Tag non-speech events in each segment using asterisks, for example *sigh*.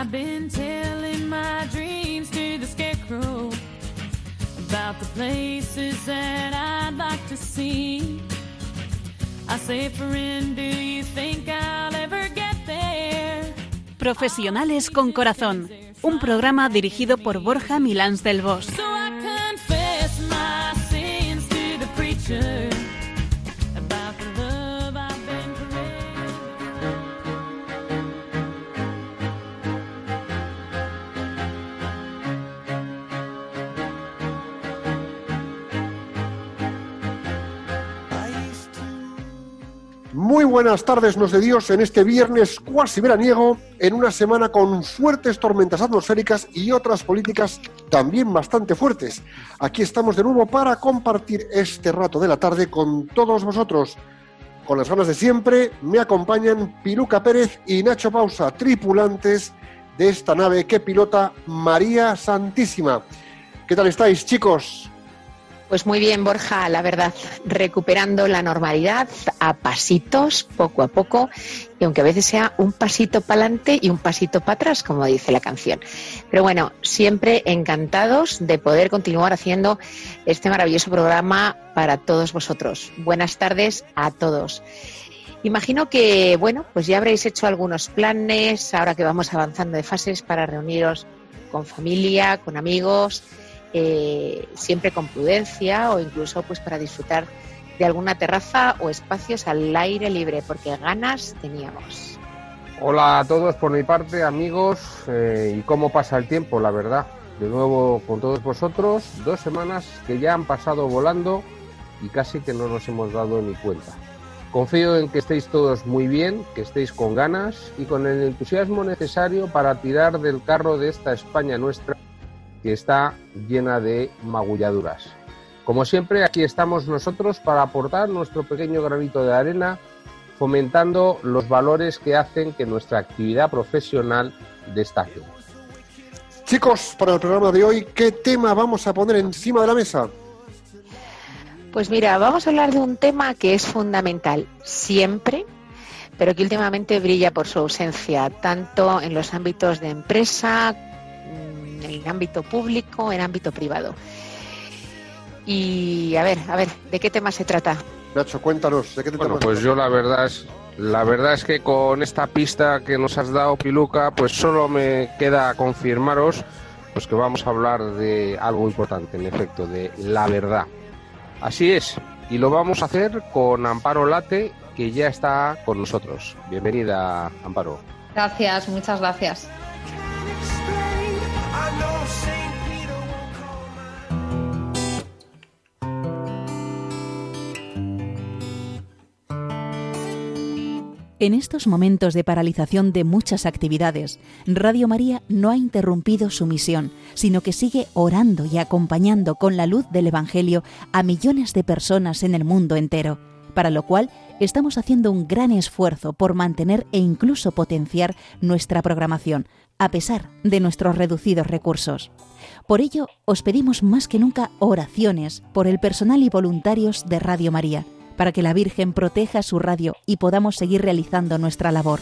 I've been telling my dreams to the scarecrow about the places that I'd like to see. I say, friend, do you think I'll ever get there? Profesionales con Corazón, un programa dirigido por Borja Milans del Bosch. Buenas tardes, nos de Dios, en este viernes cuasi veraniego, en una semana con fuertes tormentas atmosféricas y otras políticas también bastante fuertes. Aquí estamos de nuevo para compartir este rato de la tarde con todos vosotros. Con las ganas de siempre, me acompañan Piluca Pérez y Nacho Pausa, tripulantes de esta nave que pilota María Santísima. ¿Qué tal estáis, chicos? Pues muy bien, Borja, la verdad, recuperando la normalidad a pasitos, poco a poco, y aunque a veces sea un pasito para adelante y un pasito para atrás, como dice la canción. Pero bueno, siempre encantados de poder continuar haciendo este maravilloso programa para todos vosotros. Buenas tardes a todos. Imagino que, bueno, pues ya habréis hecho algunos planes, ahora que vamos avanzando de fases, para reuniros con familia, con amigos, eh, siempre con prudencia o incluso pues para disfrutar de alguna terraza o espacios al aire libre, porque ganas teníamos. Hola a todos por mi parte, amigos, eh, y cómo pasa el tiempo, la verdad. De nuevo con todos vosotros, dos semanas que ya han pasado volando y casi que no nos hemos dado ni cuenta. Confío en que estéis todos muy bien, que estéis con ganas y con el entusiasmo necesario para tirar del carro de esta España nuestra que está llena de magulladuras. Como siempre, aquí estamos nosotros para aportar nuestro pequeño granito de arena, fomentando los valores que hacen que nuestra actividad profesional destaque. Chicos, para el programa de hoy, ¿qué tema vamos a poner encima de la mesa? Pues mira, vamos a hablar de un tema que es fundamental siempre, pero que últimamente brilla por su ausencia, tanto en los ámbitos de empresa, en el ámbito público, en ámbito privado. Y a ver, a ver, ¿de qué tema se trata? Nacho, cuéntanos, ¿de qué te Bueno, pues yo la verdad es la verdad es que con esta pista que nos has dado, Piluca, pues solo me queda confirmaros pues que vamos a hablar de algo importante, en efecto, de la verdad. Así es, y lo vamos a hacer con Amparo Late, que ya está con nosotros. Bienvenida, Amparo. Gracias, muchas gracias. En estos momentos de paralización de muchas actividades, Radio María no ha interrumpido su misión, sino que sigue orando y acompañando con la luz del Evangelio a millones de personas en el mundo entero, para lo cual estamos haciendo un gran esfuerzo por mantener e incluso potenciar nuestra programación, a pesar de nuestros reducidos recursos. Por ello, os pedimos más que nunca oraciones por el personal y voluntarios de Radio María, para que la Virgen proteja su radio y podamos seguir realizando nuestra labor.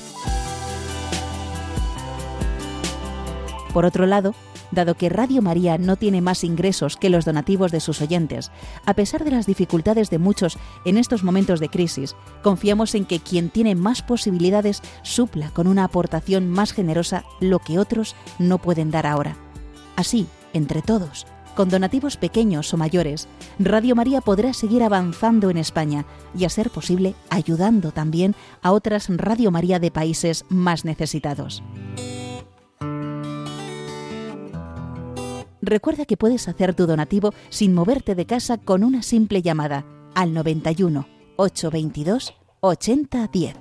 Por otro lado, dado que Radio María no tiene más ingresos que los donativos de sus oyentes, a pesar de las dificultades de muchos en estos momentos de crisis, confiamos en que quien tiene más posibilidades supla con una aportación más generosa lo que otros no pueden dar ahora. Así, entre todos, con donativos pequeños o mayores, Radio María podrá seguir avanzando en España y, a ser posible, ayudando también a otras Radio María de países más necesitados. Recuerda que puedes hacer tu donativo sin moverte de casa con una simple llamada al 91 822 8010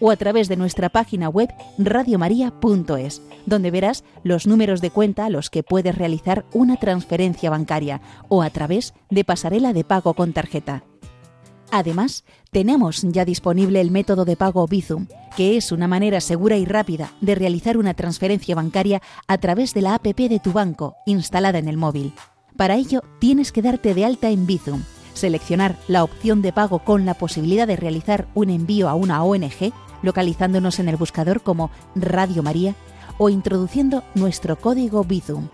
o a través de nuestra página web radiomaria.es, donde verás los números de cuenta a los que puedes realizar una transferencia bancaria o a través de pasarela de pago con tarjeta. Además, tenemos ya disponible el método de pago Bizum, que es una manera segura y rápida de realizar una transferencia bancaria a través de la APP de tu banco instalada en el móvil. Para ello, tienes que darte de alta en Bizum, seleccionar la opción de pago con la posibilidad de realizar un envío a una ONG, localizándonos en el buscador como Radio María, o introduciendo nuestro código Bizum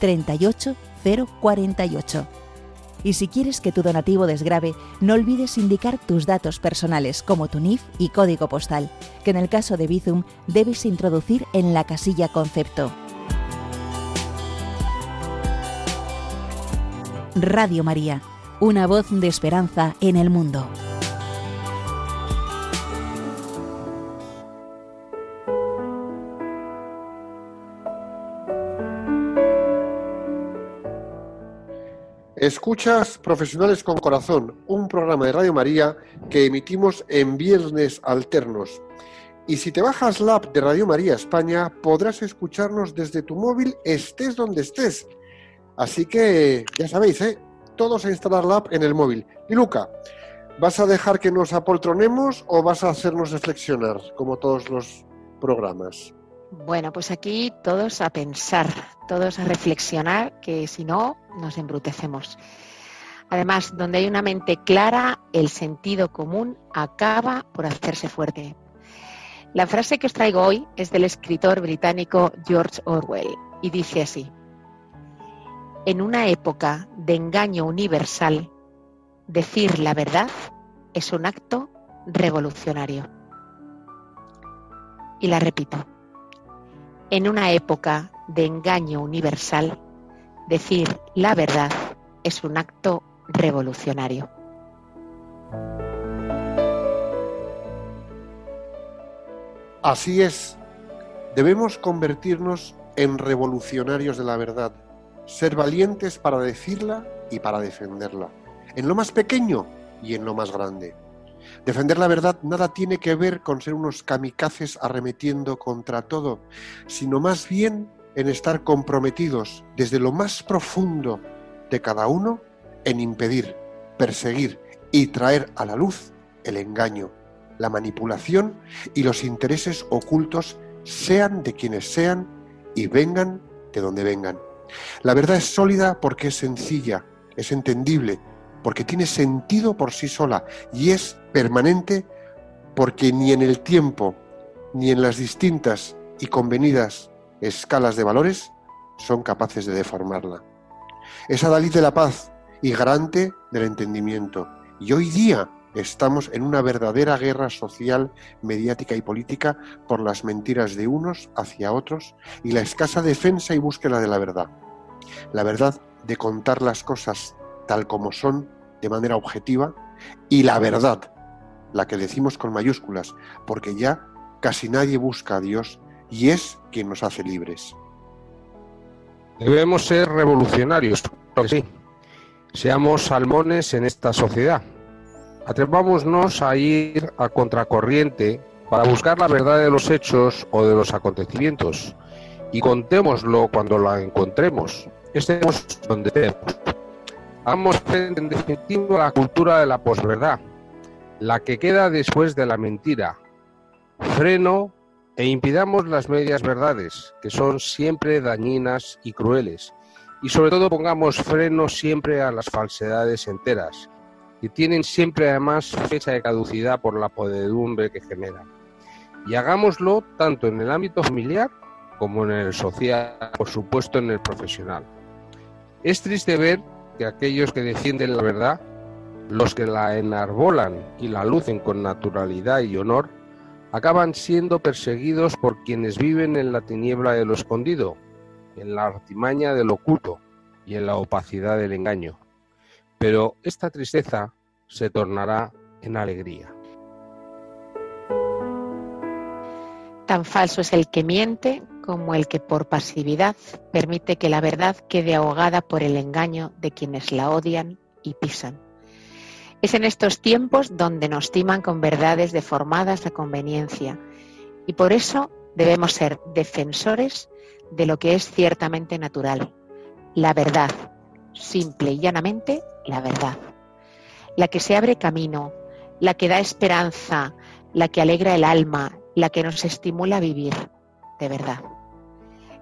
38048. Y si quieres que tu donativo desgrabe, no olvides indicar tus datos personales como tu NIF y código postal, que en el caso de Bizum debes introducir en la casilla concepto. Radio María, una voz de esperanza en el mundo. Escuchas Profesionales con Corazón, un programa de Radio María que emitimos en viernes alternos. Y si te bajas la app de Radio María España, podrás escucharnos desde tu móvil, estés donde estés. Así que ya sabéis, ¿eh? todos a instalar la app en el móvil. Y Luca, ¿vas a dejar que nos apoltronemos o vas a hacernos reflexionar, como todos los programas? Bueno, pues aquí todos a pensar, todos a reflexionar, que si no nos embrutecemos. Además, donde hay una mente clara, el sentido común acaba por hacerse fuerte. La frase que os traigo hoy es del escritor británico George Orwell y dice así, en una época de engaño universal, decir la verdad es un acto revolucionario. Y la repito, en una época de engaño universal, decir la verdad es un acto revolucionario. Así es, debemos convertirnos en revolucionarios de la verdad, ser valientes para decirla y para defenderla, en lo más pequeño y en lo más grande. Defender la verdad nada tiene que ver con ser unos kamikazes arremetiendo contra todo, sino más bien en estar comprometidos desde lo más profundo de cada uno en impedir, perseguir y traer a la luz el engaño, la manipulación y los intereses ocultos, sean de quienes sean y vengan de donde vengan. La verdad es sólida porque es sencilla, es entendible, porque tiene sentido por sí sola y es permanente porque ni en el tiempo ni en las distintas y convenidas escalas de valores son capaces de deformarla. Es adalid de la paz y garante del entendimiento. Y hoy día estamos en una verdadera guerra social, mediática y política por las mentiras de unos hacia otros y la escasa defensa y búsqueda de la verdad. La verdad de contar las cosas tal como son de manera objetiva y la verdad, la que decimos con mayúsculas, porque ya casi nadie busca a Dios y es quien nos hace libres. Debemos ser revolucionarios, sí. Seamos salmones en esta sociedad. Atrevámonos a ir a contracorriente para buscar la verdad de los hechos o de los acontecimientos y contémoslo cuando la encontremos. Estemos donde. Hagamos en definitiva la cultura de la posverdad, la que queda después de la mentira. Freno e impidamos las medias verdades, que son siempre dañinas y crueles. Y sobre todo pongamos freno siempre a las falsedades enteras, que tienen siempre además fecha de caducidad por la podedumbre que generan. Y hagámoslo tanto en el ámbito familiar como en el social, por supuesto en el profesional. Es triste ver que aquellos que defienden la verdad, los que la enarbolan y la lucen con naturalidad y honor, acaban siendo perseguidos por quienes viven en la tiniebla de lo escondido, en la artimaña del oculto y en la opacidad del engaño. Pero esta tristeza se tornará en alegría. Tan falso es el que miente como el que por pasividad permite que la verdad quede ahogada por el engaño de quienes la odian y pisan. Es en estos tiempos donde nos timan con verdades deformadas a conveniencia y por eso debemos ser defensores de lo que es ciertamente natural, la verdad, simple y llanamente la verdad, la que se abre camino, la que da esperanza, la que alegra el alma, la que nos estimula a vivir de verdad.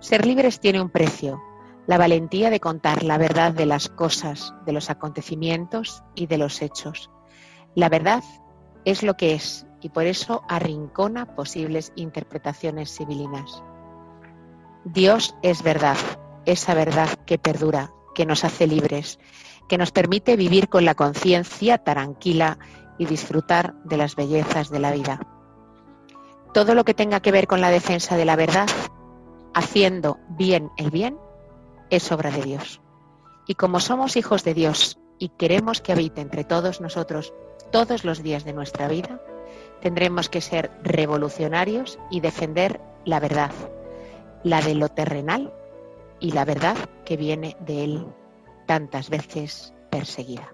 Ser libres tiene un precio, la valentía de contar la verdad de las cosas, de los acontecimientos y de los hechos. La verdad es lo que es y por eso arrincona posibles interpretaciones civilinas. Dios es verdad, esa verdad que perdura, que nos hace libres, que nos permite vivir con la conciencia tranquila y disfrutar de las bellezas de la vida. Todo lo que tenga que ver con la defensa de la verdad, haciendo bien el bien, es obra de Dios. Y como somos hijos de Dios y queremos que habite entre todos nosotros todos los días de nuestra vida, tendremos que ser revolucionarios y defender la verdad, la de lo terrenal y la verdad que viene de Él tantas veces perseguida.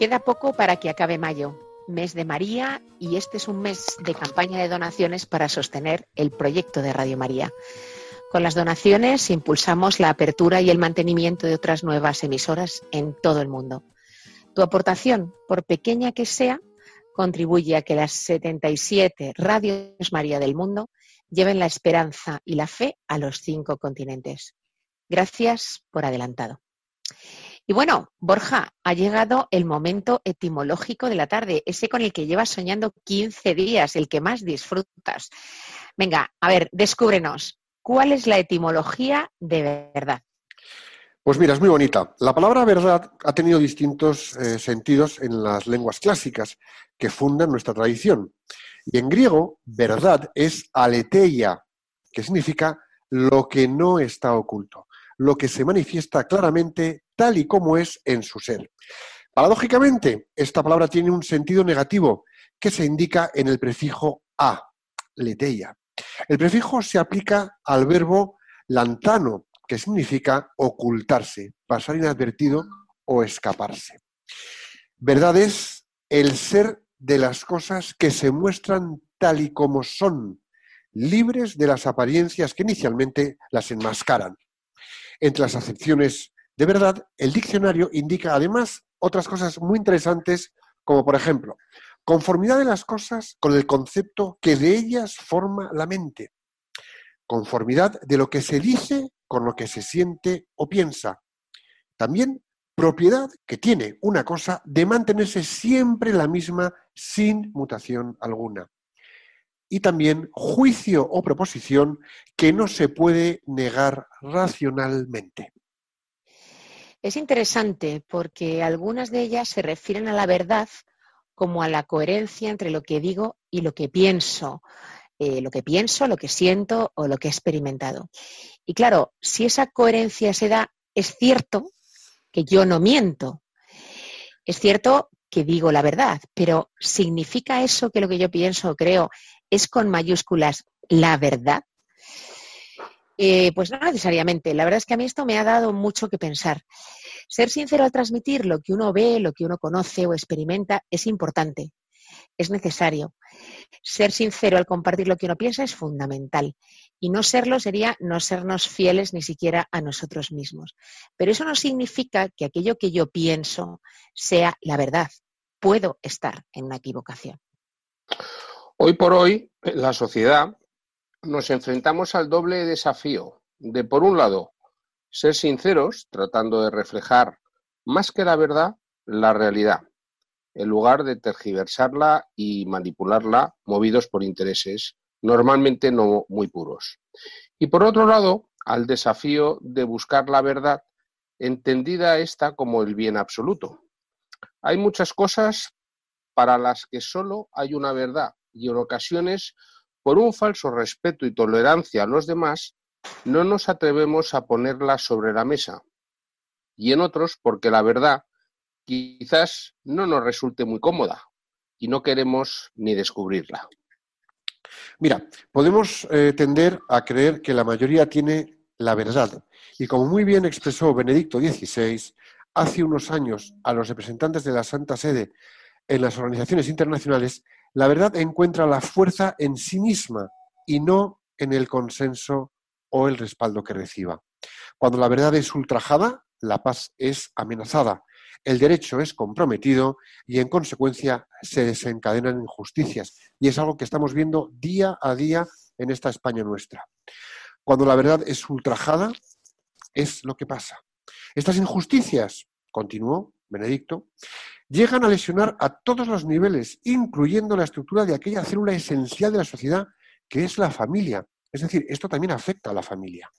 Queda poco para que acabe mayo, mes de María, y este es un mes de campaña de donaciones para sostener el proyecto de Radio María. Con las donaciones impulsamos la apertura y el mantenimiento de otras nuevas emisoras en todo el mundo. Tu aportación, por pequeña que sea, contribuye a que las 77 radios María del mundo lleven la esperanza y la fe a los cinco continentes. Gracias por adelantado. Y bueno, Borja, ha llegado el momento etimológico de la tarde, ese con el que llevas soñando 15 días, el que más disfrutas. Venga, a ver, descúbrenos, ¿cuál es la etimología de verdad? Pues mira, es muy bonita. La palabra verdad ha tenido distintos eh, sentidos en las lenguas clásicas que fundan nuestra tradición. Y en griego, verdad es aletheia, que significa lo que no está oculto, lo que se manifiesta claramente tal y como es en su ser. Paradójicamente, esta palabra tiene un sentido negativo que se indica en el prefijo a, leteia. El prefijo se aplica al verbo lantano, que significa ocultarse, pasar inadvertido o escaparse. Verdad es el ser de las cosas que se muestran tal y como son, libres de las apariencias que inicialmente las enmascaran. Entre las acepciones de verdad, el diccionario indica además otras cosas muy interesantes, como por ejemplo, conformidad de las cosas con el concepto que de ellas forma la mente, conformidad de lo que se dice con lo que se siente o piensa. También propiedad que tiene una cosa de mantenerse siempre la misma sin mutación alguna. Y también juicio o proposición que no se puede negar racionalmente. Es interesante porque algunas de ellas se refieren a la verdad como a la coherencia entre lo que digo y lo que pienso, eh, lo que pienso, lo que siento o lo que he experimentado. Y claro, si esa coherencia se da, es cierto que yo no miento, es cierto que digo la verdad, pero ¿significa eso que lo que yo pienso o creo es con mayúsculas la verdad? Eh, pues no necesariamente. La verdad es que a mí esto me ha dado mucho que pensar. Ser sincero al transmitir lo que uno ve, lo que uno conoce o experimenta es importante, es necesario. Ser sincero al compartir lo que uno piensa es fundamental. Y no serlo sería no sernos fieles ni siquiera a nosotros mismos. Pero eso no significa que aquello que yo pienso sea la verdad. Puedo estar en una equivocación. Hoy por hoy, la sociedad nos enfrentamos al doble desafío de, por un lado, ser sinceros, tratando de reflejar más que la verdad, la realidad, en lugar de tergiversarla y manipularla movidos por intereses normalmente no muy puros. Y por otro lado, al desafío de buscar la verdad, entendida esta como el bien absoluto. Hay muchas cosas para las que solo hay una verdad y en ocasiones por un falso respeto y tolerancia a los demás, no nos atrevemos a ponerla sobre la mesa. Y en otros, porque la verdad quizás no nos resulte muy cómoda y no queremos ni descubrirla. Mira, podemos eh, tender a creer que la mayoría tiene la verdad. Y como muy bien expresó Benedicto XVI, hace unos años a los representantes de la Santa Sede en las organizaciones internacionales, la verdad encuentra la fuerza en sí misma y no en el consenso o el respaldo que reciba. Cuando la verdad es ultrajada, la paz es amenazada, el derecho es comprometido y en consecuencia se desencadenan injusticias. Y es algo que estamos viendo día a día en esta España nuestra. Cuando la verdad es ultrajada, es lo que pasa. Estas injusticias, continuó Benedicto, llegan a lesionar a todos los niveles, incluyendo la estructura de aquella célula esencial de la sociedad que es la familia. Es decir, esto también afecta a la familia.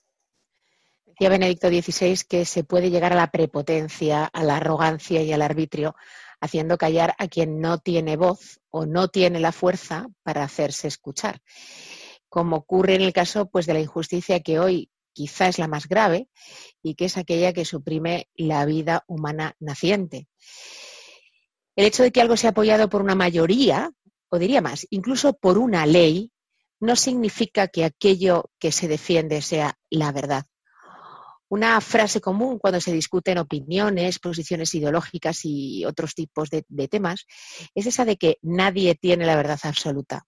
Decía Benedicto XVI que se puede llegar a la prepotencia, a la arrogancia y al arbitrio, haciendo callar a quien no tiene voz o no tiene la fuerza para hacerse escuchar. Como ocurre en el caso pues, de la injusticia que hoy quizá es la más grave y que es aquella que suprime la vida humana naciente. El hecho de que algo sea apoyado por una mayoría, o diría más, incluso por una ley, no significa que aquello que se defiende sea la verdad. Una frase común cuando se discuten opiniones, posiciones ideológicas y otros tipos de, temas es esa de que nadie tiene la verdad absoluta.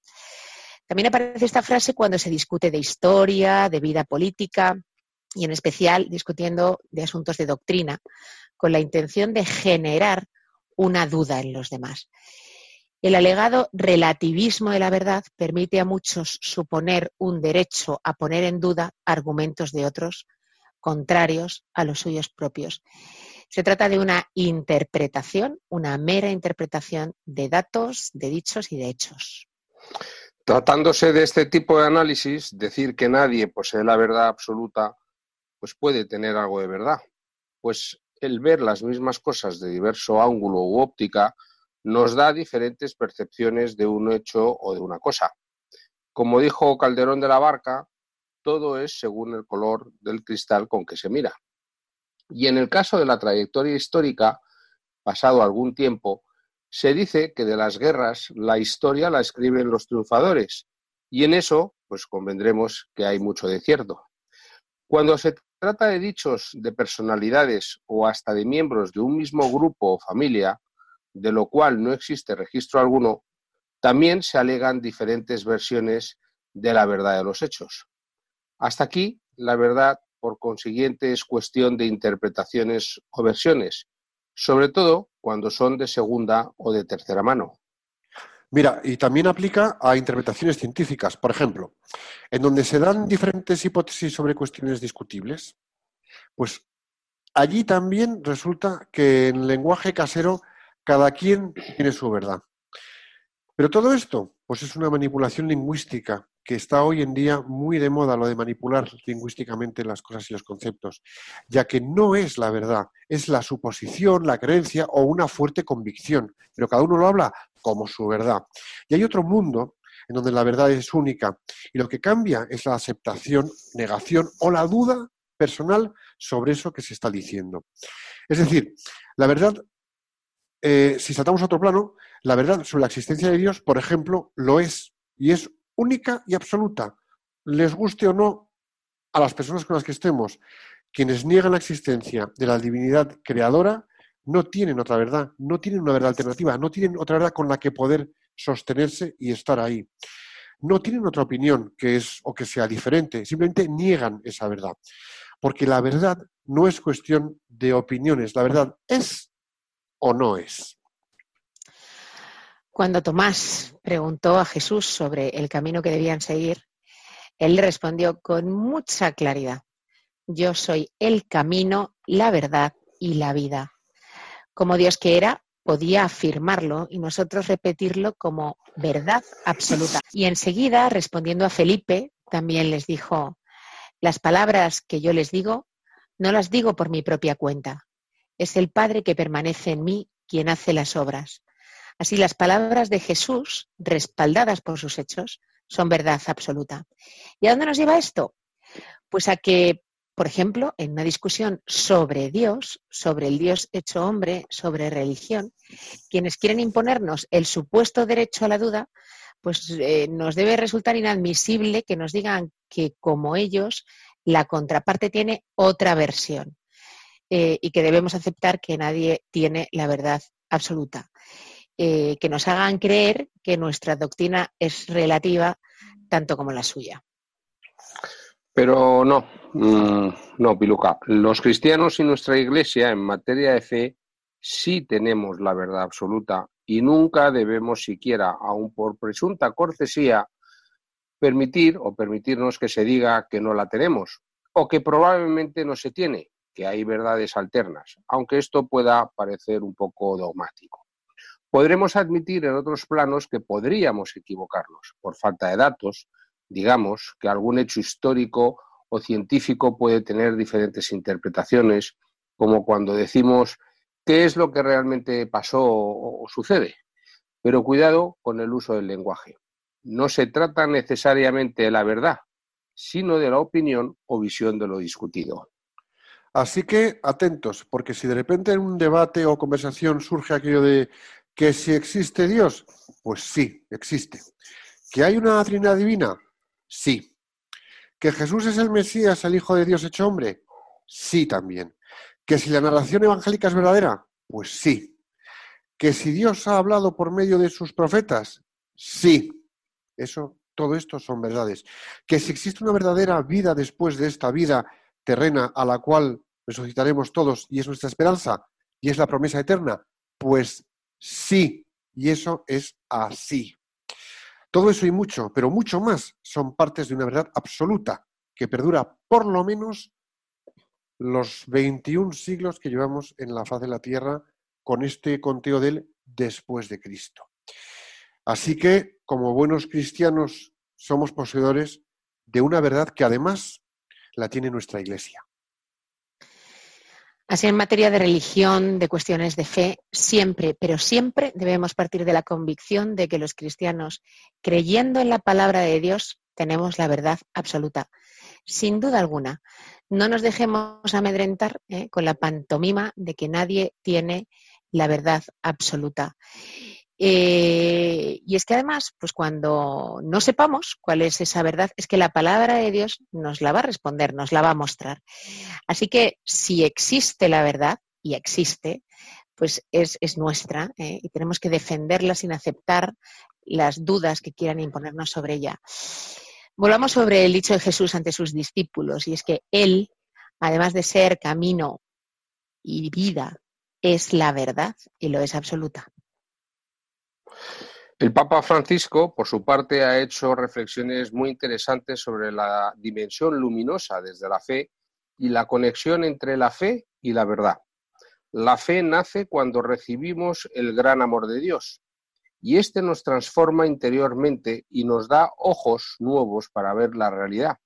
También aparece esta frase cuando se discute de historia, de vida política y en especial discutiendo de asuntos de doctrina, con la intención de generar una duda en los demás. El alegado relativismo de la verdad permite a muchos suponer un derecho a poner en duda argumentos de otros contrarios a los suyos propios. Se trata de una interpretación, una mera interpretación de datos, de dichos y de hechos. Tratándose de este tipo de análisis, decir que nadie posee la verdad absoluta, pues puede tener algo de verdad, pues el ver las mismas cosas de diverso ángulo u óptica nos da diferentes percepciones de un hecho o de una cosa. Como dijo Calderón de la Barca, todo es según el color del cristal con que se mira. Y en el caso de la trayectoria histórica, pasado algún tiempo, se dice que de las guerras la historia la escriben los triunfadores, y en eso, pues convendremos que hay mucho de cierto. Cuando se trata de dichos de personalidades o hasta de miembros de un mismo grupo o familia, de lo cual no existe registro alguno, también se alegan diferentes versiones de la verdad de los hechos. Hasta aquí, la verdad, por consiguiente, es cuestión de interpretaciones o versiones, sobre todo cuando son de segunda o de tercera mano. Mira, y también aplica a interpretaciones científicas, por ejemplo, en donde se dan diferentes hipótesis sobre cuestiones discutibles, pues allí también resulta que en lenguaje casero cada quien tiene su verdad. Pero todo esto, pues es una manipulación lingüística que está hoy en día muy de moda lo de manipular lingüísticamente las cosas y los conceptos, ya que no es la verdad, es la suposición, la creencia o una fuerte convicción, pero cada uno lo habla como su verdad. Y hay otro mundo en donde la verdad es única y lo que cambia es la aceptación, negación o la duda personal sobre eso que se está diciendo. Es decir, la verdad, eh, si saltamos a otro plano, la verdad sobre la existencia de Dios, por ejemplo, lo es y es única y absoluta, les guste o no a las personas con las que estemos, quienes niegan la existencia de la divinidad creadora, no tienen otra verdad, no tienen una verdad alternativa, no tienen otra verdad con la que poder sostenerse y estar ahí. No tienen otra opinión que es o que sea diferente, simplemente niegan esa verdad. Porque la verdad no es cuestión de opiniones, la verdad es o no es. Cuando Tomás preguntó a Jesús sobre el camino que debían seguir, él respondió con mucha claridad, yo soy el camino, la verdad y la vida. Como Dios que era, podía afirmarlo y nosotros repetirlo como verdad absoluta. Y enseguida, respondiendo a Felipe, también les dijo, las palabras que yo les digo, no las digo por mi propia cuenta. Es el Padre que permanece en mí quien hace las obras. Así las palabras de Jesús, respaldadas por sus hechos, son verdad absoluta. ¿Y a dónde nos lleva esto? Pues a que, por ejemplo, en una discusión sobre Dios, sobre el Dios hecho hombre, sobre religión, quienes quieren imponernos el supuesto derecho a la duda, pues eh, nos debe resultar inadmisible que nos digan que como ellos, la contraparte tiene otra versión eh, y que debemos aceptar que nadie tiene la verdad absoluta. Eh, que nos hagan creer que nuestra doctrina es relativa tanto como la suya. Pero no, mm, no, Piluca. Los cristianos y nuestra iglesia en materia de fe sí tenemos la verdad absoluta y nunca debemos siquiera, aun por presunta cortesía, permitir o permitirnos que se diga que no la tenemos. o que probablemente no se tiene, que hay verdades alternas, aunque esto pueda parecer un poco dogmático. Podremos admitir en otros planos que podríamos equivocarnos por falta de datos, digamos que algún hecho histórico o científico puede tener diferentes interpretaciones, como cuando decimos qué es lo que realmente pasó o sucede. Pero cuidado con el uso del lenguaje. No se trata necesariamente de la verdad, sino de la opinión o visión de lo discutido. Así que atentos, porque si de repente en un debate o conversación surge aquello de que si existe Dios, pues sí, existe. ¿Que hay una Trinidad divina? Sí. ¿Que Jesús es el Mesías, el Hijo de Dios hecho hombre? Sí también. ¿Que si la narración evangélica es verdadera? Pues sí. ¿Que si Dios ha hablado por medio de sus profetas? Sí. Eso, todo esto son verdades. ¿Que si existe una verdadera vida después de esta vida terrena a la cual resucitaremos todos y es nuestra esperanza y es la promesa eterna? Pues sí, y eso es así. Todo eso y mucho, pero mucho más, son partes de una verdad absoluta que perdura por lo menos los 21 siglos que llevamos en la faz de la tierra con este conteo del después de Cristo. Así que, como buenos cristianos, somos poseedores de una verdad que además la tiene nuestra Iglesia. Así en materia de religión, de cuestiones de fe, siempre, pero siempre debemos partir de la convicción de que los cristianos, creyendo en la palabra de Dios, tenemos la verdad absoluta. Sin duda alguna, no nos dejemos amedrentar ¿eh? con la pantomima de que nadie tiene la verdad absoluta. Eh, y es que además, pues cuando no sepamos cuál es esa verdad, es que la palabra de Dios nos la va a responder, nos la va a mostrar. Así que si existe la verdad, y existe, pues es, nuestra ¿eh? y tenemos que defenderla sin aceptar las dudas que quieran imponernos sobre ella. Volvamos sobre el dicho de Jesús ante sus discípulos, y es que Él, además de ser camino y vida, es la verdad y lo es absoluta. El Papa Francisco, por su parte, ha hecho reflexiones muy interesantes sobre la dimensión luminosa desde la fe y la conexión entre la fe y la verdad. La fe nace cuando recibimos el gran amor de Dios y éste nos transforma interiormente y nos da ojos nuevos para ver la realidad.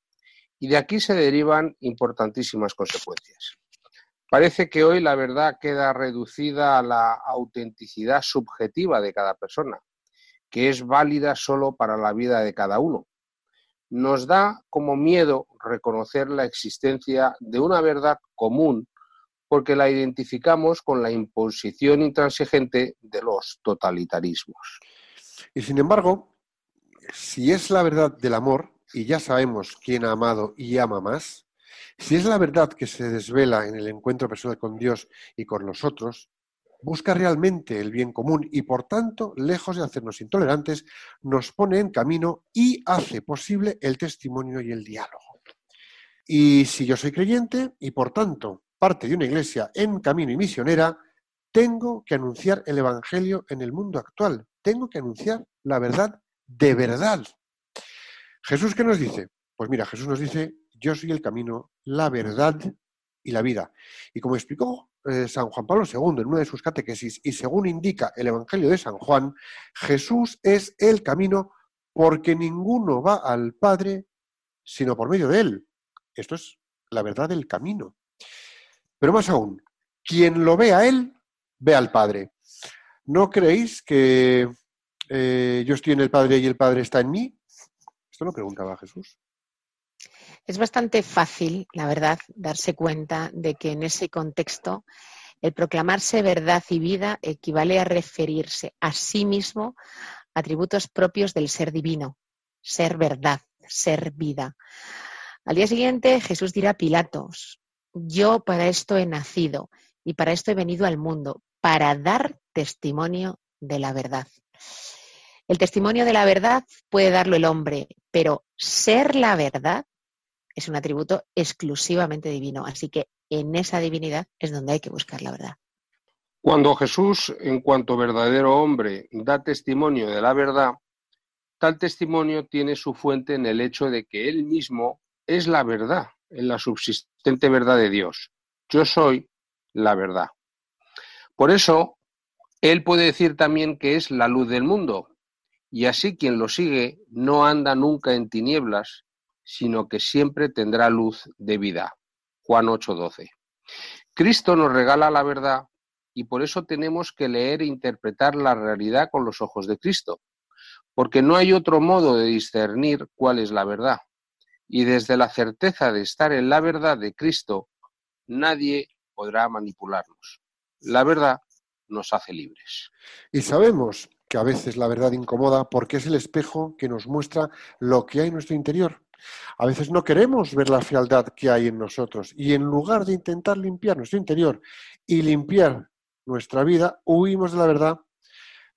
Y de aquí se derivan importantísimas consecuencias. Parece que hoy la verdad queda reducida a la autenticidad subjetiva de cada persona, que es válida solo para la vida de cada uno. Nos da como miedo reconocer la existencia de una verdad común porque la identificamos con la imposición intransigente de los totalitarismos. Y sin embargo, si es la verdad del amor, y ya sabemos quién ha amado y ama más, si es la verdad que se desvela en el encuentro personal con Dios y con los otros, busca realmente el bien común y por tanto, lejos de hacernos intolerantes, nos pone en camino y hace posible el testimonio y el diálogo. Y si yo soy creyente y por tanto parte de una iglesia en camino y misionera, tengo que anunciar el Evangelio en el mundo actual, tengo que anunciar la verdad de verdad. Jesús, ¿qué nos dice? Pues mira, Jesús nos dice yo soy el camino, la verdad y la vida. Y como explicó eh, San Juan Pablo II en una de sus catequesis, y según indica el Evangelio de San Juan, Jesús es el camino porque ninguno va al Padre sino por medio de él. Esto es la verdad del camino. Pero más aún, quien lo ve a él, ve al Padre. ¿No creéis que yo estoy en el Padre y el Padre está en mí? Esto lo preguntaba Jesús. Es bastante fácil, la verdad, darse cuenta de que en ese contexto el proclamarse verdad y vida equivale a referirse a sí mismo atributos propios del ser divino, ser verdad, ser vida. Al día siguiente Jesús dirá a Pilatos, yo para esto he nacido y para esto he venido al mundo, para dar testimonio de la verdad. El testimonio de la verdad puede darlo el hombre, pero ser la verdad es un atributo exclusivamente divino. Así que en esa divinidad es donde hay que buscar la verdad. Cuando Jesús, en cuanto verdadero hombre, da testimonio de la verdad, tal testimonio tiene su fuente en el hecho de que Él mismo es la verdad en la subsistente verdad de Dios. Yo soy la verdad. Por eso, Él puede decir también que es la luz del mundo, y así quien lo sigue no anda nunca en tinieblas, sino que siempre tendrá luz de vida. Juan 8:12. Cristo nos regala la verdad y por eso tenemos que leer e interpretar la realidad con los ojos de Cristo, porque no hay otro modo de discernir cuál es la verdad. Y desde la certeza de estar en la verdad de Cristo, nadie podrá manipularnos. La verdad nos hace libres. Y sabemos que a veces la verdad incomoda porque es el espejo que nos muestra lo que hay en nuestro interior. A veces no queremos ver la fealdad que hay en nosotros y en lugar de intentar limpiar nuestro interior y limpiar nuestra vida, huimos de la verdad,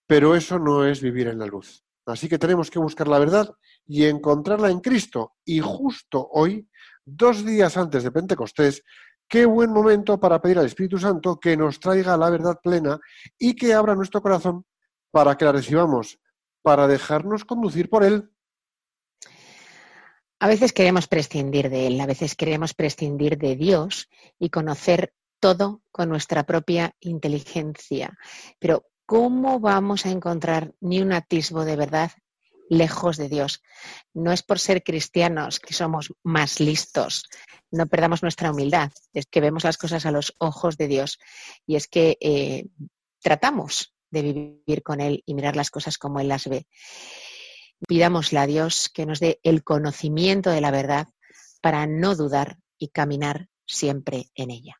pero eso no es vivir en la luz. Así que tenemos que buscar la verdad y encontrarla en Cristo. Y justo hoy, dos días antes de Pentecostés, qué buen momento para pedir al Espíritu Santo que nos traiga la verdad plena y que abra nuestro corazón para que la recibamos, para dejarnos conducir por Él. A veces queremos prescindir de Él, a veces queremos prescindir de Dios y conocer todo con nuestra propia inteligencia. Pero ¿cómo vamos a encontrar ni un atisbo de verdad lejos de Dios? No es por ser cristianos que somos más listos, no perdamos nuestra humildad, es que vemos las cosas a los ojos de Dios y es que eh, tratamos de vivir con Él y mirar las cosas como Él las ve. Pidámosle a Dios que nos dé el conocimiento de la verdad para no dudar y caminar siempre en ella.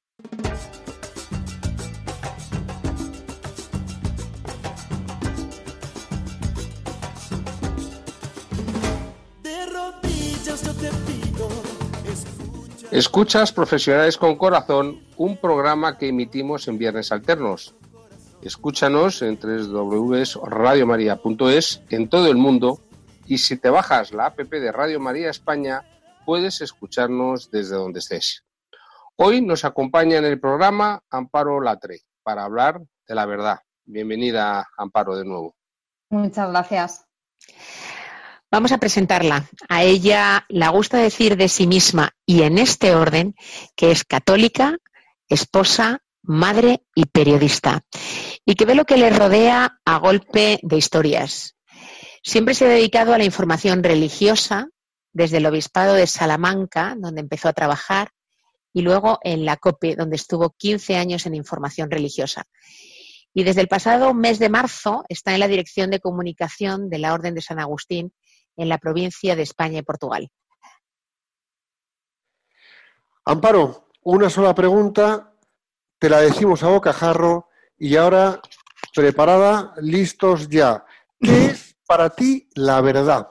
Escuchas Profesionales con Corazón, un programa que emitimos en viernes alternos. Escúchanos en www.radiomaria.es en todo el mundo y si te bajas la app de Radio María España, puedes escucharnos desde donde estés. Hoy nos acompaña en el programa Amparo Latre para hablar de la verdad. Bienvenida, Amparo, de nuevo. Muchas gracias. Vamos a presentarla. A ella la gusta decir de sí misma y en este orden que es católica, esposa, madre y periodista y que ve lo que le rodea a golpe de historias. Siempre se ha dedicado a la información religiosa desde el Obispado de Salamanca, donde empezó a trabajar, y luego en la COPE, donde estuvo 15 años en información religiosa. Y desde el pasado mes de marzo está en la Dirección de Comunicación de la Orden de San Agustín en la provincia de España y Portugal. Amparo, una sola pregunta, te la decimos a bocajarro y ahora preparada, listos ya. ¿Qué es *laughs* para ti la verdad?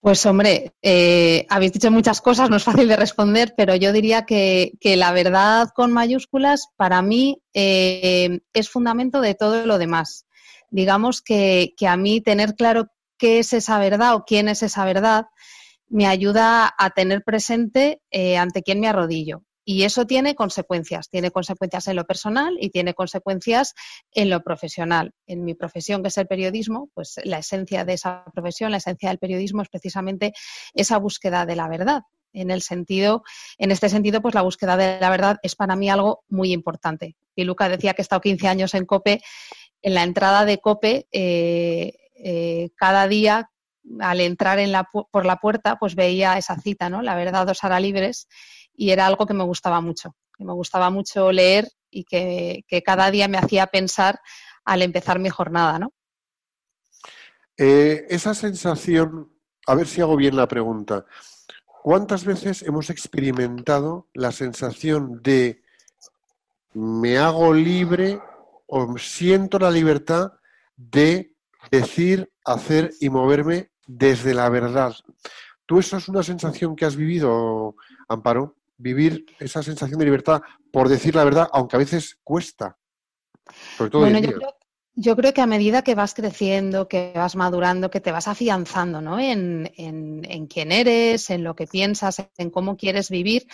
Pues hombre, eh, habéis dicho muchas cosas, no es fácil de responder, pero yo diría que, la verdad con mayúsculas para mí eh, es fundamento de todo lo demás. Digamos que, que a mí tener claro qué es esa verdad o quién es esa verdad, me ayuda a tener presente eh, ante quién me arrodillo. Y eso tiene consecuencias. Tiene consecuencias en lo personal y tiene consecuencias en lo profesional. En mi profesión, que es el periodismo, pues la esencia de esa profesión, la esencia del periodismo es precisamente esa búsqueda de la verdad. En el sentido, en este sentido, pues la búsqueda de la verdad es para mí algo muy importante. Y Luca decía que he estado 15 años en COPE. En la entrada de COPE, eh, eh, cada día al entrar en la, por la puerta, pues veía esa cita, ¿no? La verdad os hará libres y era algo que me gustaba mucho, que me gustaba mucho leer y que, cada día me hacía pensar al empezar mi jornada, ¿no? Eh, esa sensación, a ver si hago bien la pregunta, ¿cuántas veces hemos experimentado la sensación de me hago libre o siento la libertad de decir, hacer y moverme desde la verdad. ¿Tú eso es una sensación que has vivido, Amparo? Vivir esa sensación de libertad por decir la verdad, aunque a veces cuesta. bueno, yo creo, que a medida que vas creciendo, que vas madurando, que te vas afianzando ¿no? en, en, quién eres, en lo que piensas, en cómo quieres vivir,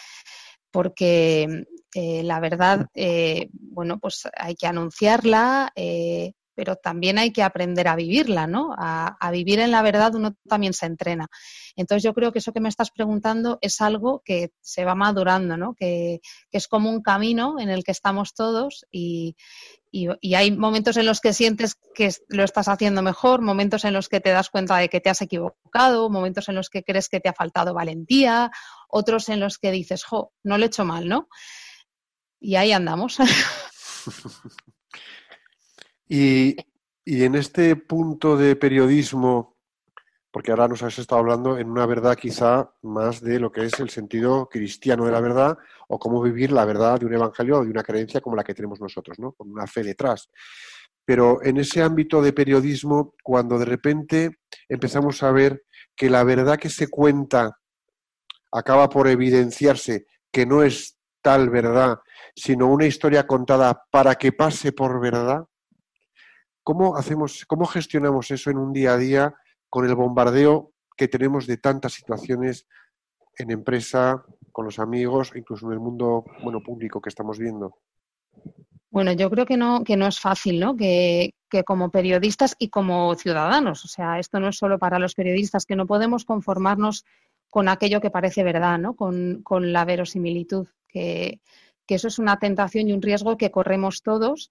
porque eh, la verdad, eh, bueno, pues hay que anunciarla, eh, pero también hay que aprender a vivirla, ¿no? A, vivir en la verdad uno también se entrena. Entonces yo creo que eso que me estás preguntando es algo que se va madurando, ¿no? Que, es como un camino en el que estamos todos y, hay momentos en los que sientes que lo estás haciendo mejor, momentos en los que te das cuenta de que te has equivocado, momentos en los que crees que te ha faltado valentía, otros en los que dices, jo, no lo he hecho mal, ¿no? Y ahí andamos. *laughs* Y, en este punto de periodismo, porque ahora nos has estado hablando en una verdad quizá más de lo que es el sentido cristiano de la verdad o cómo vivir la verdad de un evangelio o de una creencia como la que tenemos nosotros, ¿no? Con una fe detrás. Pero en ese ámbito de periodismo, cuando de repente empezamos a ver que la verdad que se cuenta acaba por evidenciarse que no es tal verdad, sino una historia contada para que pase por verdad, ¿Cómo hacemos, cómo gestionamos eso en un día a día con el bombardeo que tenemos de tantas situaciones en empresa, con los amigos, incluso en el mundo bueno, público que estamos viendo? Bueno, yo creo que no, que no es fácil, ¿no? Que, como periodistas y como ciudadanos, o sea, esto no es solo para los periodistas, que no podemos conformarnos con aquello que parece verdad, ¿no? Con, la verosimilitud, que, que, eso es una tentación y un riesgo que corremos todos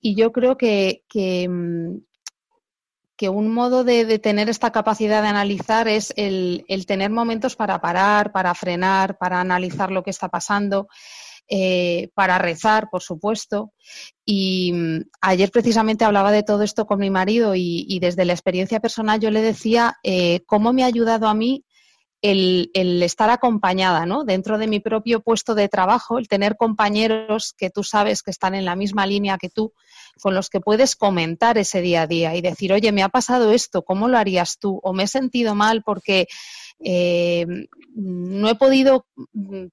y yo creo que, que, mm, un modo de, tener esta capacidad de analizar es el, tener momentos para parar, para frenar, para analizar lo que está pasando. Eh, para rezar, por supuesto. Y mm, ayer precisamente hablaba de todo esto con mi marido y, desde la experiencia personal yo le decía eh, cómo me ha ayudado a mí el, el, estar acompañada, ¿no? Dentro de mi propio puesto de trabajo, el tener compañeros que tú sabes que están en la misma línea que tú, con los que puedes comentar ese día a día y decir, oye, me ha pasado esto, ¿cómo lo harías tú? O me he sentido mal porque eh, no he podido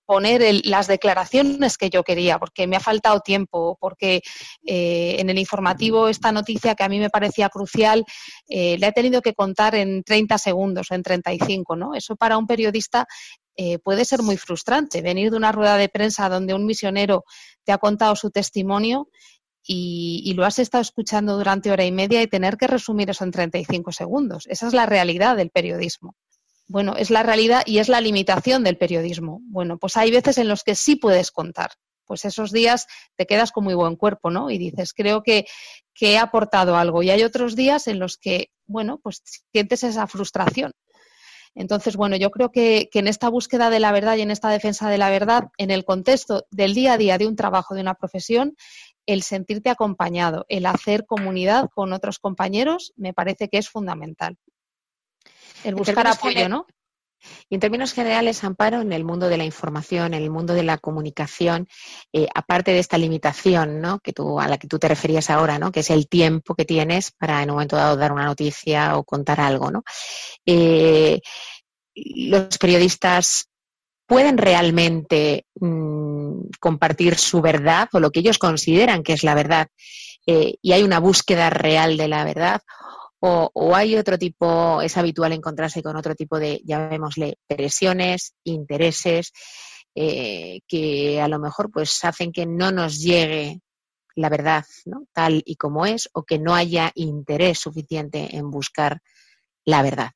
poner las declaraciones que yo quería porque me ha faltado tiempo, porque eh, en el informativo esta noticia que a mí me parecía crucial eh, le he tenido que contar en 30 segundos o en 35, ¿no? Eso para un periodista puede ser muy frustrante. Venir de una rueda de prensa donde un misionero te ha contado su testimonio y, lo has estado escuchando durante hora y media y tener que resumir eso en 35 segundos. Esa es la realidad del periodismo. Bueno, es la realidad y es la limitación del periodismo. Bueno, pues hay veces en los que sí puedes contar. Pues esos días te quedas con muy buen cuerpo, ¿no? Y dices, creo que, he aportado algo. Y hay otros días en los que, bueno, pues sientes esa frustración. Entonces, bueno, yo creo que, que, en esta búsqueda de la verdad y en esta defensa de la verdad, en el contexto del día a día de un trabajo, de una profesión, el sentirte acompañado, el hacer comunidad con otros compañeros, me parece que es fundamental. El buscar apoyo, ¿no? Y en términos generales, Amparo, en el mundo de la información, en el mundo de la comunicación, eh, aparte de esta limitación ¿no? que tú, a la que tú te referías ahora, ¿no? que es el tiempo que tienes para en un momento dado dar una noticia o contar algo, ¿no? Eh, los periodistas pueden realmente mm, compartir su verdad o lo que ellos consideran que es la verdad eh, y hay una búsqueda real de la verdad o, hay otro tipo, es habitual encontrarse con otro tipo de, llamémosle, presiones, intereses eh, que a lo mejor pues hacen que no nos llegue la verdad ¿no? tal y como es o que no haya interés suficiente en buscar la verdad.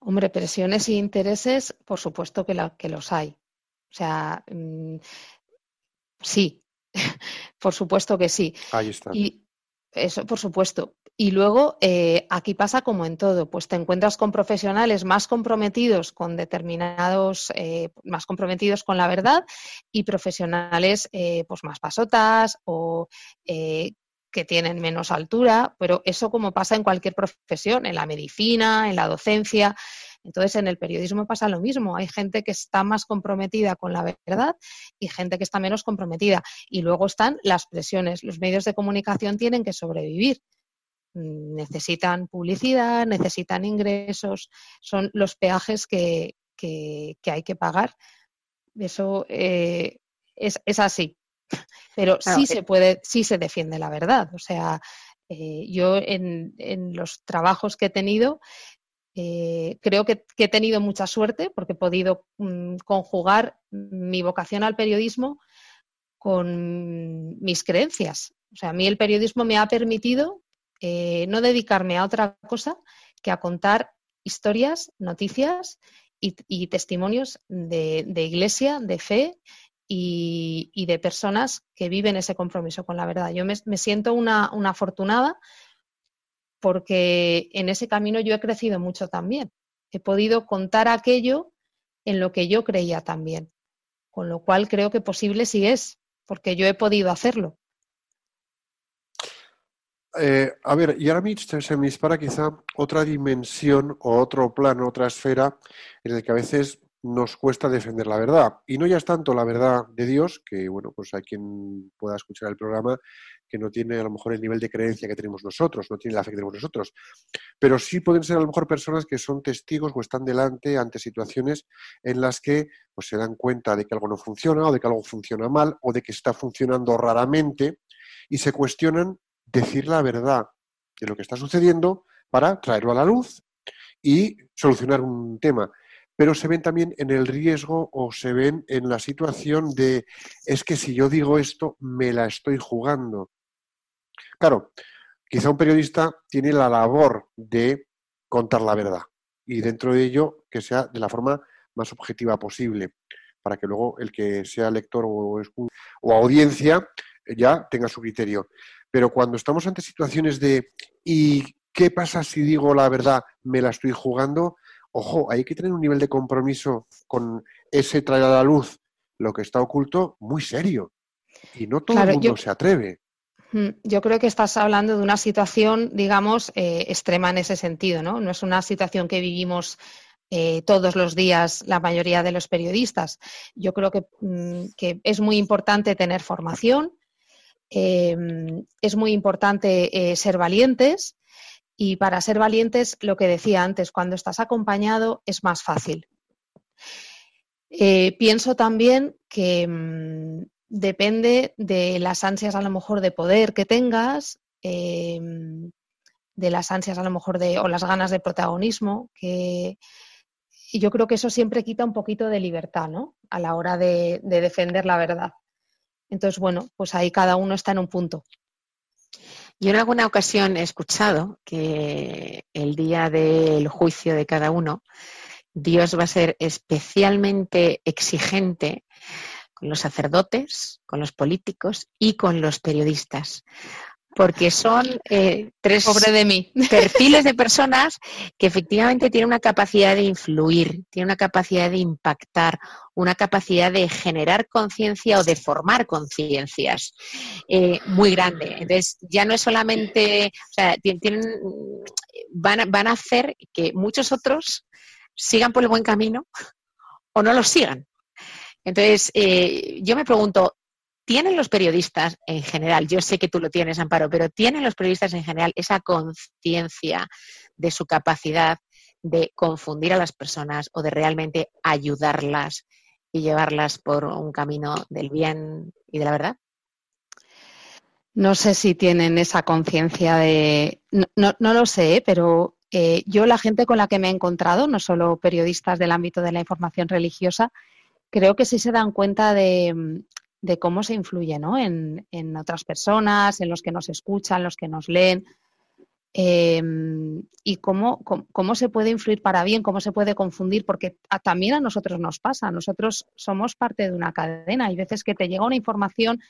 Hombre, presiones e intereses, por supuesto que, que los hay. O sea, mm, sí, *laughs* por supuesto que sí. Ahí está. Y eso, por supuesto. Y luego, eh, aquí pasa como en todo, pues te encuentras con profesionales más comprometidos con determinados, eh, más comprometidos con la verdad y profesionales eh, pues más pasotas o que tienen menos altura, pero eso como pasa en cualquier profesión, en la medicina, en la docencia. Entonces, en el periodismo pasa lo mismo. Hay gente que está más comprometida con la verdad y gente que está menos comprometida. Y luego están las presiones. Los medios de comunicación tienen que sobrevivir. Mm, necesitan publicidad, necesitan ingresos, son los peajes que, hay que pagar. Eso eh, es, es así pero sí se puede, sí se defiende la verdad. O sea, eh, yo en, los trabajos que he tenido, eh, creo que, he tenido mucha suerte porque he podido mm, conjugar mi vocación al periodismo con mis creencias. O sea, a mí el periodismo me ha permitido eh, no dedicarme a otra cosa que a contar historias, noticias y, testimonios de, iglesia, de fe y, de personas que viven ese compromiso con la verdad. Yo me, siento una, una, afortunada porque en ese camino yo he crecido mucho también. He podido contar aquello en lo que yo creía también. Con lo cual creo que posible sí es, porque yo he podido hacerlo. Eh, a ver, y ahora se me dispara quizá otra dimensión o otro plano, otra esfera en el que a veces nos cuesta defender la verdad. Y no ya es tanto la verdad de Dios, que bueno, pues hay quien pueda escuchar el programa que no tiene a lo mejor el nivel de creencia que tenemos nosotros, no tiene la fe que tenemos nosotros, pero sí pueden ser a lo mejor personas que son testigos o están delante ante situaciones en las que pues, se dan cuenta de que algo no funciona o de que algo funciona mal o de que está funcionando raramente y se cuestionan decir la verdad de lo que está sucediendo para traerlo a la luz y solucionar un tema. Pero se ven también en el riesgo o se ven en la situación de es que si yo digo esto, me la estoy jugando. Claro, quizá un periodista tiene la labor de contar la verdad y dentro de ello que sea de la forma más objetiva posible para que luego el que sea lector o, o audiencia ya tenga su criterio. Pero cuando estamos ante situaciones de ¿y qué pasa si digo la verdad? ¿Me la estoy jugando? Ojo, hay que tener un nivel de compromiso con ese traer a la luz lo que está oculto muy serio. Y no todo el mundo se atreve. Yo creo que estás hablando de una situación, digamos, eh, extrema en ese sentido, ¿no? No es una situación que vivimos eh, todos los días la mayoría de los periodistas. Yo creo que, mm, que es muy importante tener formación, Em, es muy importante eh, ser valientes y para ser valientes, lo que decía antes, cuando estás acompañado es más fácil. Eh, pienso también que mm, depende de las ansias a lo mejor de poder que tengas, em, de las ansias a lo mejor de, o las ganas de protagonismo, que yo creo que eso siempre quita un poquito de libertad, ¿no? A la hora de defender la verdad. Entonces, bueno, pues ahí cada uno está en un punto. Yo en alguna ocasión he escuchado que el día del juicio de cada uno, Dios va a ser especialmente exigente con los sacerdotes, con los políticos y con los periodistas porque son eh, tres de mí. *laughs* perfiles de personas que efectivamente tienen una capacidad de influir, tienen una capacidad de impactar, una capacidad de generar conciencia o de formar conciencias eh, muy grande. Entonces, ya no es solamente, o sea, tienen, van, a, van a hacer que muchos otros sigan por el buen camino o no lo sigan. Entonces, eh, yo me pregunto, ¿Tienen los periodistas en general, yo sé que tú lo tienes, Amparo, pero tienen los periodistas en general esa conciencia de su capacidad de confundir a las personas o de realmente ayudarlas y llevarlas por un camino del bien y de la verdad? No sé si tienen esa conciencia de... No, lo sé, ¿eh? pero eh, yo la gente con la que me he encontrado, no solo periodistas del ámbito de la información religiosa, creo que sí se dan cuenta de, de cómo se influye ¿no? en, otras personas, en los que nos escuchan, los que nos leen, em, y cómo, cómo, se puede influir para bien, cómo se puede confundir, porque también a nosotros nos pasa, nosotros somos parte de una cadena, hay veces que te llega una información,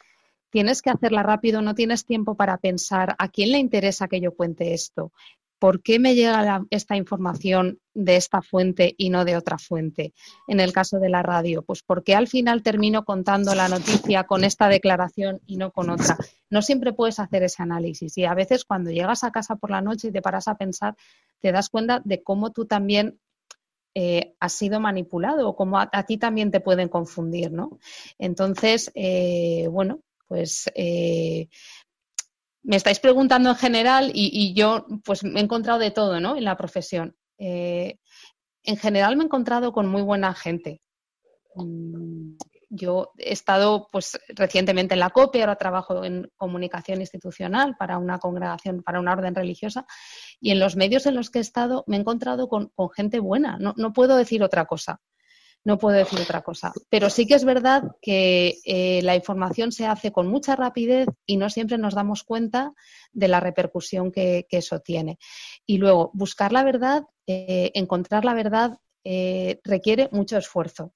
tienes que hacerla rápido, no tienes tiempo para pensar a quién le interesa que yo cuente esto, ¿por qué me llega esta información de esta fuente y no de otra fuente? En el caso de la radio, pues ¿por qué al final termino contando la noticia con esta declaración y no con otra? No siempre puedes hacer ese análisis y a veces cuando llegas a casa por la noche y te paras a pensar, te das cuenta de cómo tú también eh, has sido manipulado o cómo a, ti también te pueden confundir, ¿no? Entonces, eh, bueno, pues eh, me estáis preguntando en general y, yo pues me he encontrado de todo ¿no? en la profesión. Eh, en general me he encontrado con muy buena gente. Mm, yo he estado pues recientemente en la COPE, ahora trabajo en comunicación institucional para una congregación, para una orden religiosa, y en los medios en los que he estado me he encontrado con, gente buena, no, no puedo decir otra cosa. No puedo decir otra cosa. Pero sí que es verdad que eh, la información se hace con mucha rapidez y no siempre nos damos cuenta de la repercusión que, eso tiene. Y luego, buscar la verdad, eh, encontrar la verdad eh, requiere mucho esfuerzo.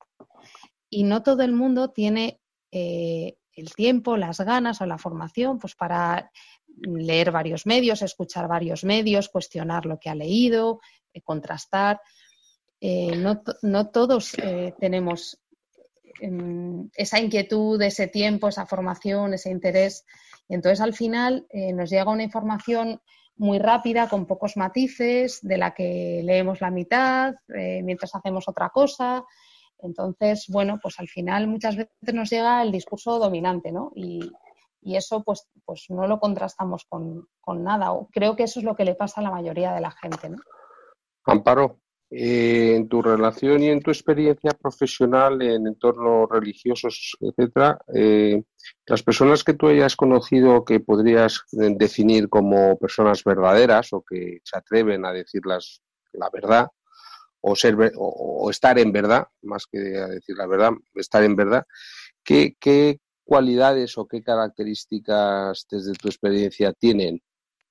Y no todo el mundo tiene el tiempo, las ganas o la formación pues para leer varios medios, escuchar varios medios, cuestionar lo que ha leído, contrastar. Eh, no, todos eh, tenemos em, esa inquietud, ese tiempo, esa formación, ese interés. entonces al final eh, nos llega una información muy rápida, con pocos matices, de la que leemos la mitad mientras hacemos otra cosa. Entonces, bueno, pues al final muchas veces nos llega el discurso dominante, ¿no? Y, eso pues, pues no lo contrastamos con, con, nada. Creo que eso es lo que le pasa a la mayoría de la gente, ¿no? Amparo, eh, en tu relación y en tu experiencia profesional en entornos religiosos, etcétera, eh, las personas que tú hayas conocido que podrías definir como personas verdaderas o que se atreven a decirlas la verdad o ser o, estar en verdad, más que a decir la verdad, estar en verdad, ¿qué, qué cualidades o qué características desde tu experiencia tienen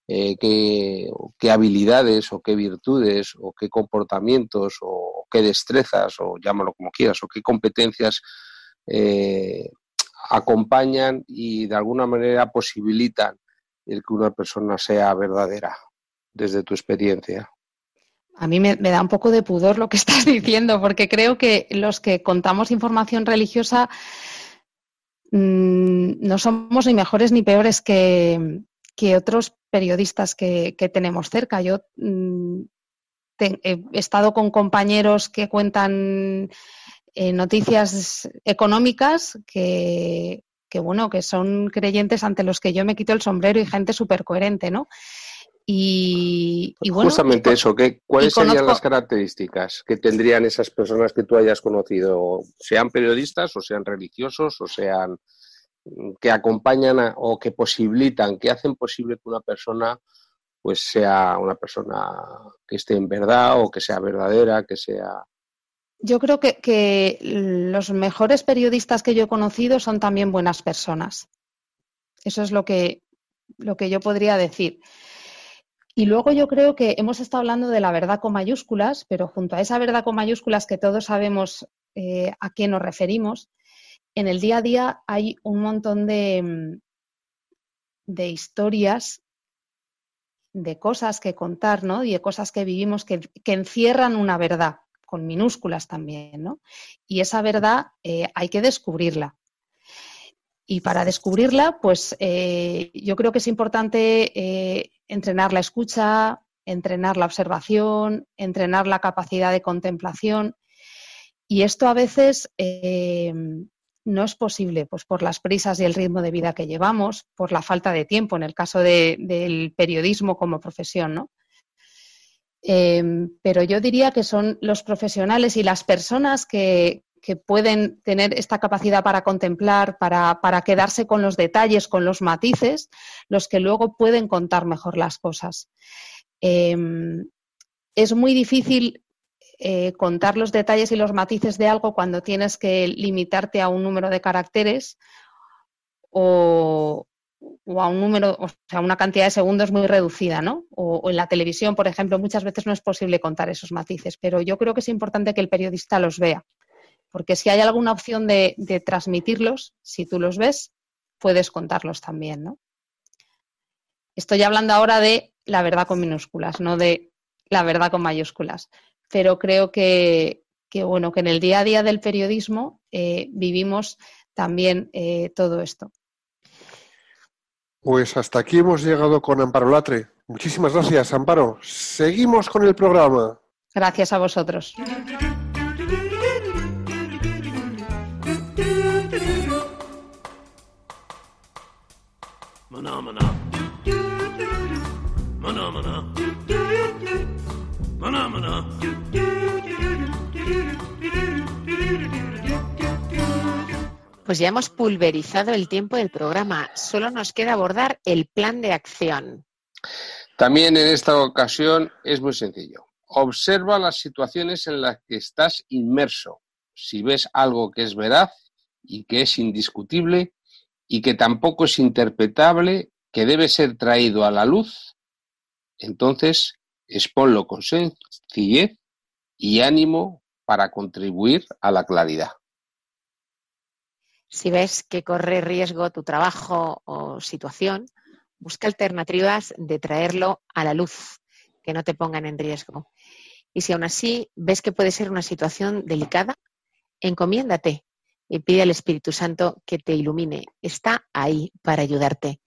eh, qué, habilidades o qué virtudes o qué comportamientos o qué destrezas o llámalo como quieras o qué competencias eh, acompañan y de alguna manera posibilitan el que una persona sea verdadera desde tu experiencia. A mí me, da un poco de pudor lo que *laughs* estás diciendo, porque creo que los que contamos información religiosa mm, no somos ni mejores ni peores que, que otros periodistas que, tenemos cerca. Yo mm, he estado con compañeros que cuentan eh, noticias económicas que, bueno, que son creyentes ante los que yo me quito el sombrero y gente súper coherente, ¿no? Y, bueno, Justamente eso, ¿qué, ¿cuáles serían las características que tendrían esas personas que tú hayas conocido, sean periodistas o sean religiosos o sean que acompañan o que posibilitan, que hacen posible que una persona pues sea una persona que esté en verdad o que sea verdadera, que sea... Yo creo que, los mejores periodistas que yo he conocido son también buenas personas. Eso es lo que, lo que yo podría decir. Y luego yo creo que hemos estado hablando de la verdad con mayúsculas, pero junto a esa verdad con mayúsculas que todos sabemos eh, a qué nos referimos, en el día a día hay un montón de, mm, de historias, de cosas que contar, ¿no? Y de cosas que vivimos que, encierran una verdad, con minúsculas también, ¿no? Y esa verdad eh, hay que descubrirla. Y para descubrirla, pues eh, yo creo que es importante eh, entrenar la escucha, entrenar la observación, entrenar la capacidad de contemplación. Y esto a veces no es posible, pues por las prisas y el ritmo de vida que llevamos, por la falta de tiempo en el caso del periodismo como profesión, ¿no? Em, pero yo diría que son los profesionales y las personas que, pueden tener esta capacidad para contemplar, para, quedarse con los detalles, con los matices, los que luego pueden contar mejor las cosas. Em, es muy difícil eh, contar los detalles y los matices de algo cuando tienes que limitarte a un número de caracteres o, a un número, o sea, una cantidad de segundos muy reducida, ¿no? O, en la televisión, por ejemplo, muchas veces no es posible contar esos matices, pero yo creo que es importante que el periodista los vea, porque si hay alguna opción de, de transmitirlos, si tú los ves, puedes contarlos también, ¿no? Estoy hablando ahora de la verdad con minúsculas, no de la verdad con mayúsculas pero creo que, bueno, que en el día a día del periodismo eh, vivimos también eh, todo esto. Pues hasta aquí hemos llegado con Amparo Latre. Muchísimas gracias, Amparo. Seguimos con el programa. Gracias a vosotros. Pues ya hemos pulverizado el tiempo del programa. Solo nos queda abordar el plan de acción. También en esta ocasión es muy sencillo. Observa las situaciones en las que estás inmerso si ves algo que es veraz y que es indiscutible y que tampoco es interpretable, que debe ser traído a la luz, entonces exponlo con sencillez y ánimo para contribuir a la claridad. Si ves que corre riesgo tu trabajo o situación, busca alternativas de traerlo a la luz, que no te pongan en riesgo. Y si aún así ves que puede ser una situación delicada, encomiéndate y pide al Espíritu Santo que te ilumine. Está ahí para ayudarte.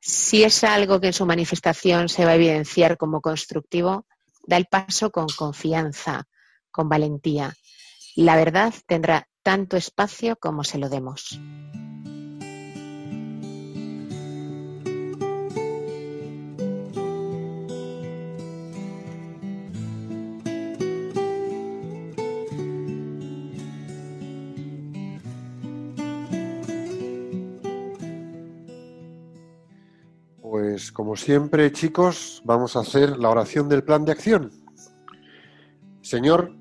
Si es algo que en su manifestación se va a evidenciar como constructivo, da el paso con confianza, con valentía. La verdad tendrá tanto espacio como se lo demos. Pues como siempre, chicos, vamos a hacer la oración del plan de acción. Señor,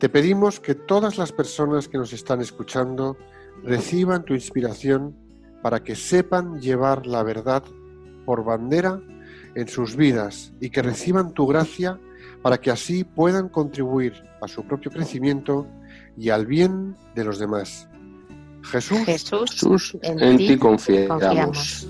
te pedimos que todas las personas que nos están escuchando reciban tu inspiración para que sepan llevar la verdad por bandera en sus vidas y que reciban tu gracia para que así puedan contribuir a su propio crecimiento y al bien de los demás. Jesús, Jesús, en, en ti ti confiamos. confiamos.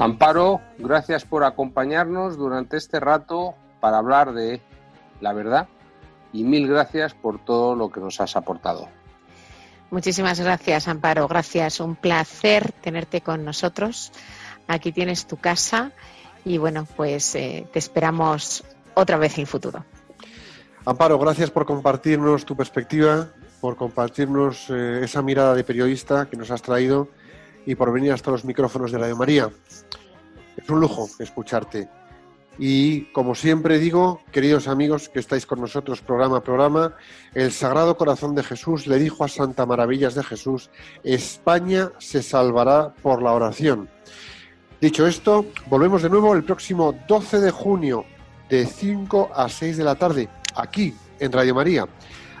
Amparo, gracias por acompañarnos durante este rato para hablar de la verdad y mil gracias por todo lo que nos has aportado. Muchísimas gracias, Amparo. Gracias. Un placer tenerte con nosotros. Aquí tienes tu casa y bueno, pues eh, te esperamos otra vez en el futuro. Amparo, gracias por compartirnos tu perspectiva, por compartirnos eh, esa mirada de periodista que nos has traído y por venir hasta los micrófonos de Radio María. Es un lujo escucharte. Y como siempre digo, queridos amigos que estáis con nosotros programa a programa, el Sagrado Corazón de Jesús le dijo a Santa Maravillas de Jesús, España se salvará por la oración. Dicho esto, volvemos de nuevo el próximo 12 de junio de 5 a 6 de la tarde, aquí en Radio María.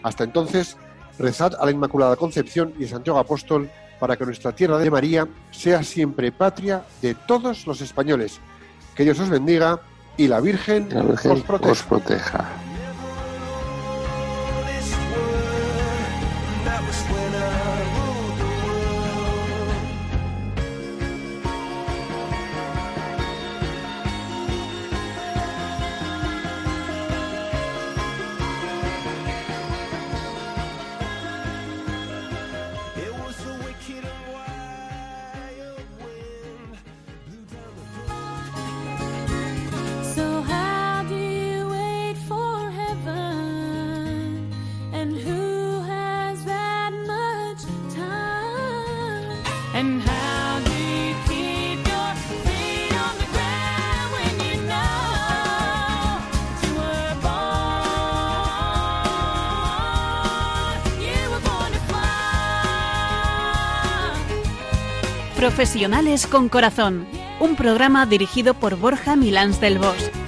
Hasta entonces, rezad a la Inmaculada Concepción y Santiago Apóstol para que nuestra tierra de María sea siempre patria de todos los españoles. Que Dios os bendiga y la Virgen, Que la Virgen os proteja. os proteja. Profesionales con Corazón, un programa dirigido por Borja Milans del Bosch.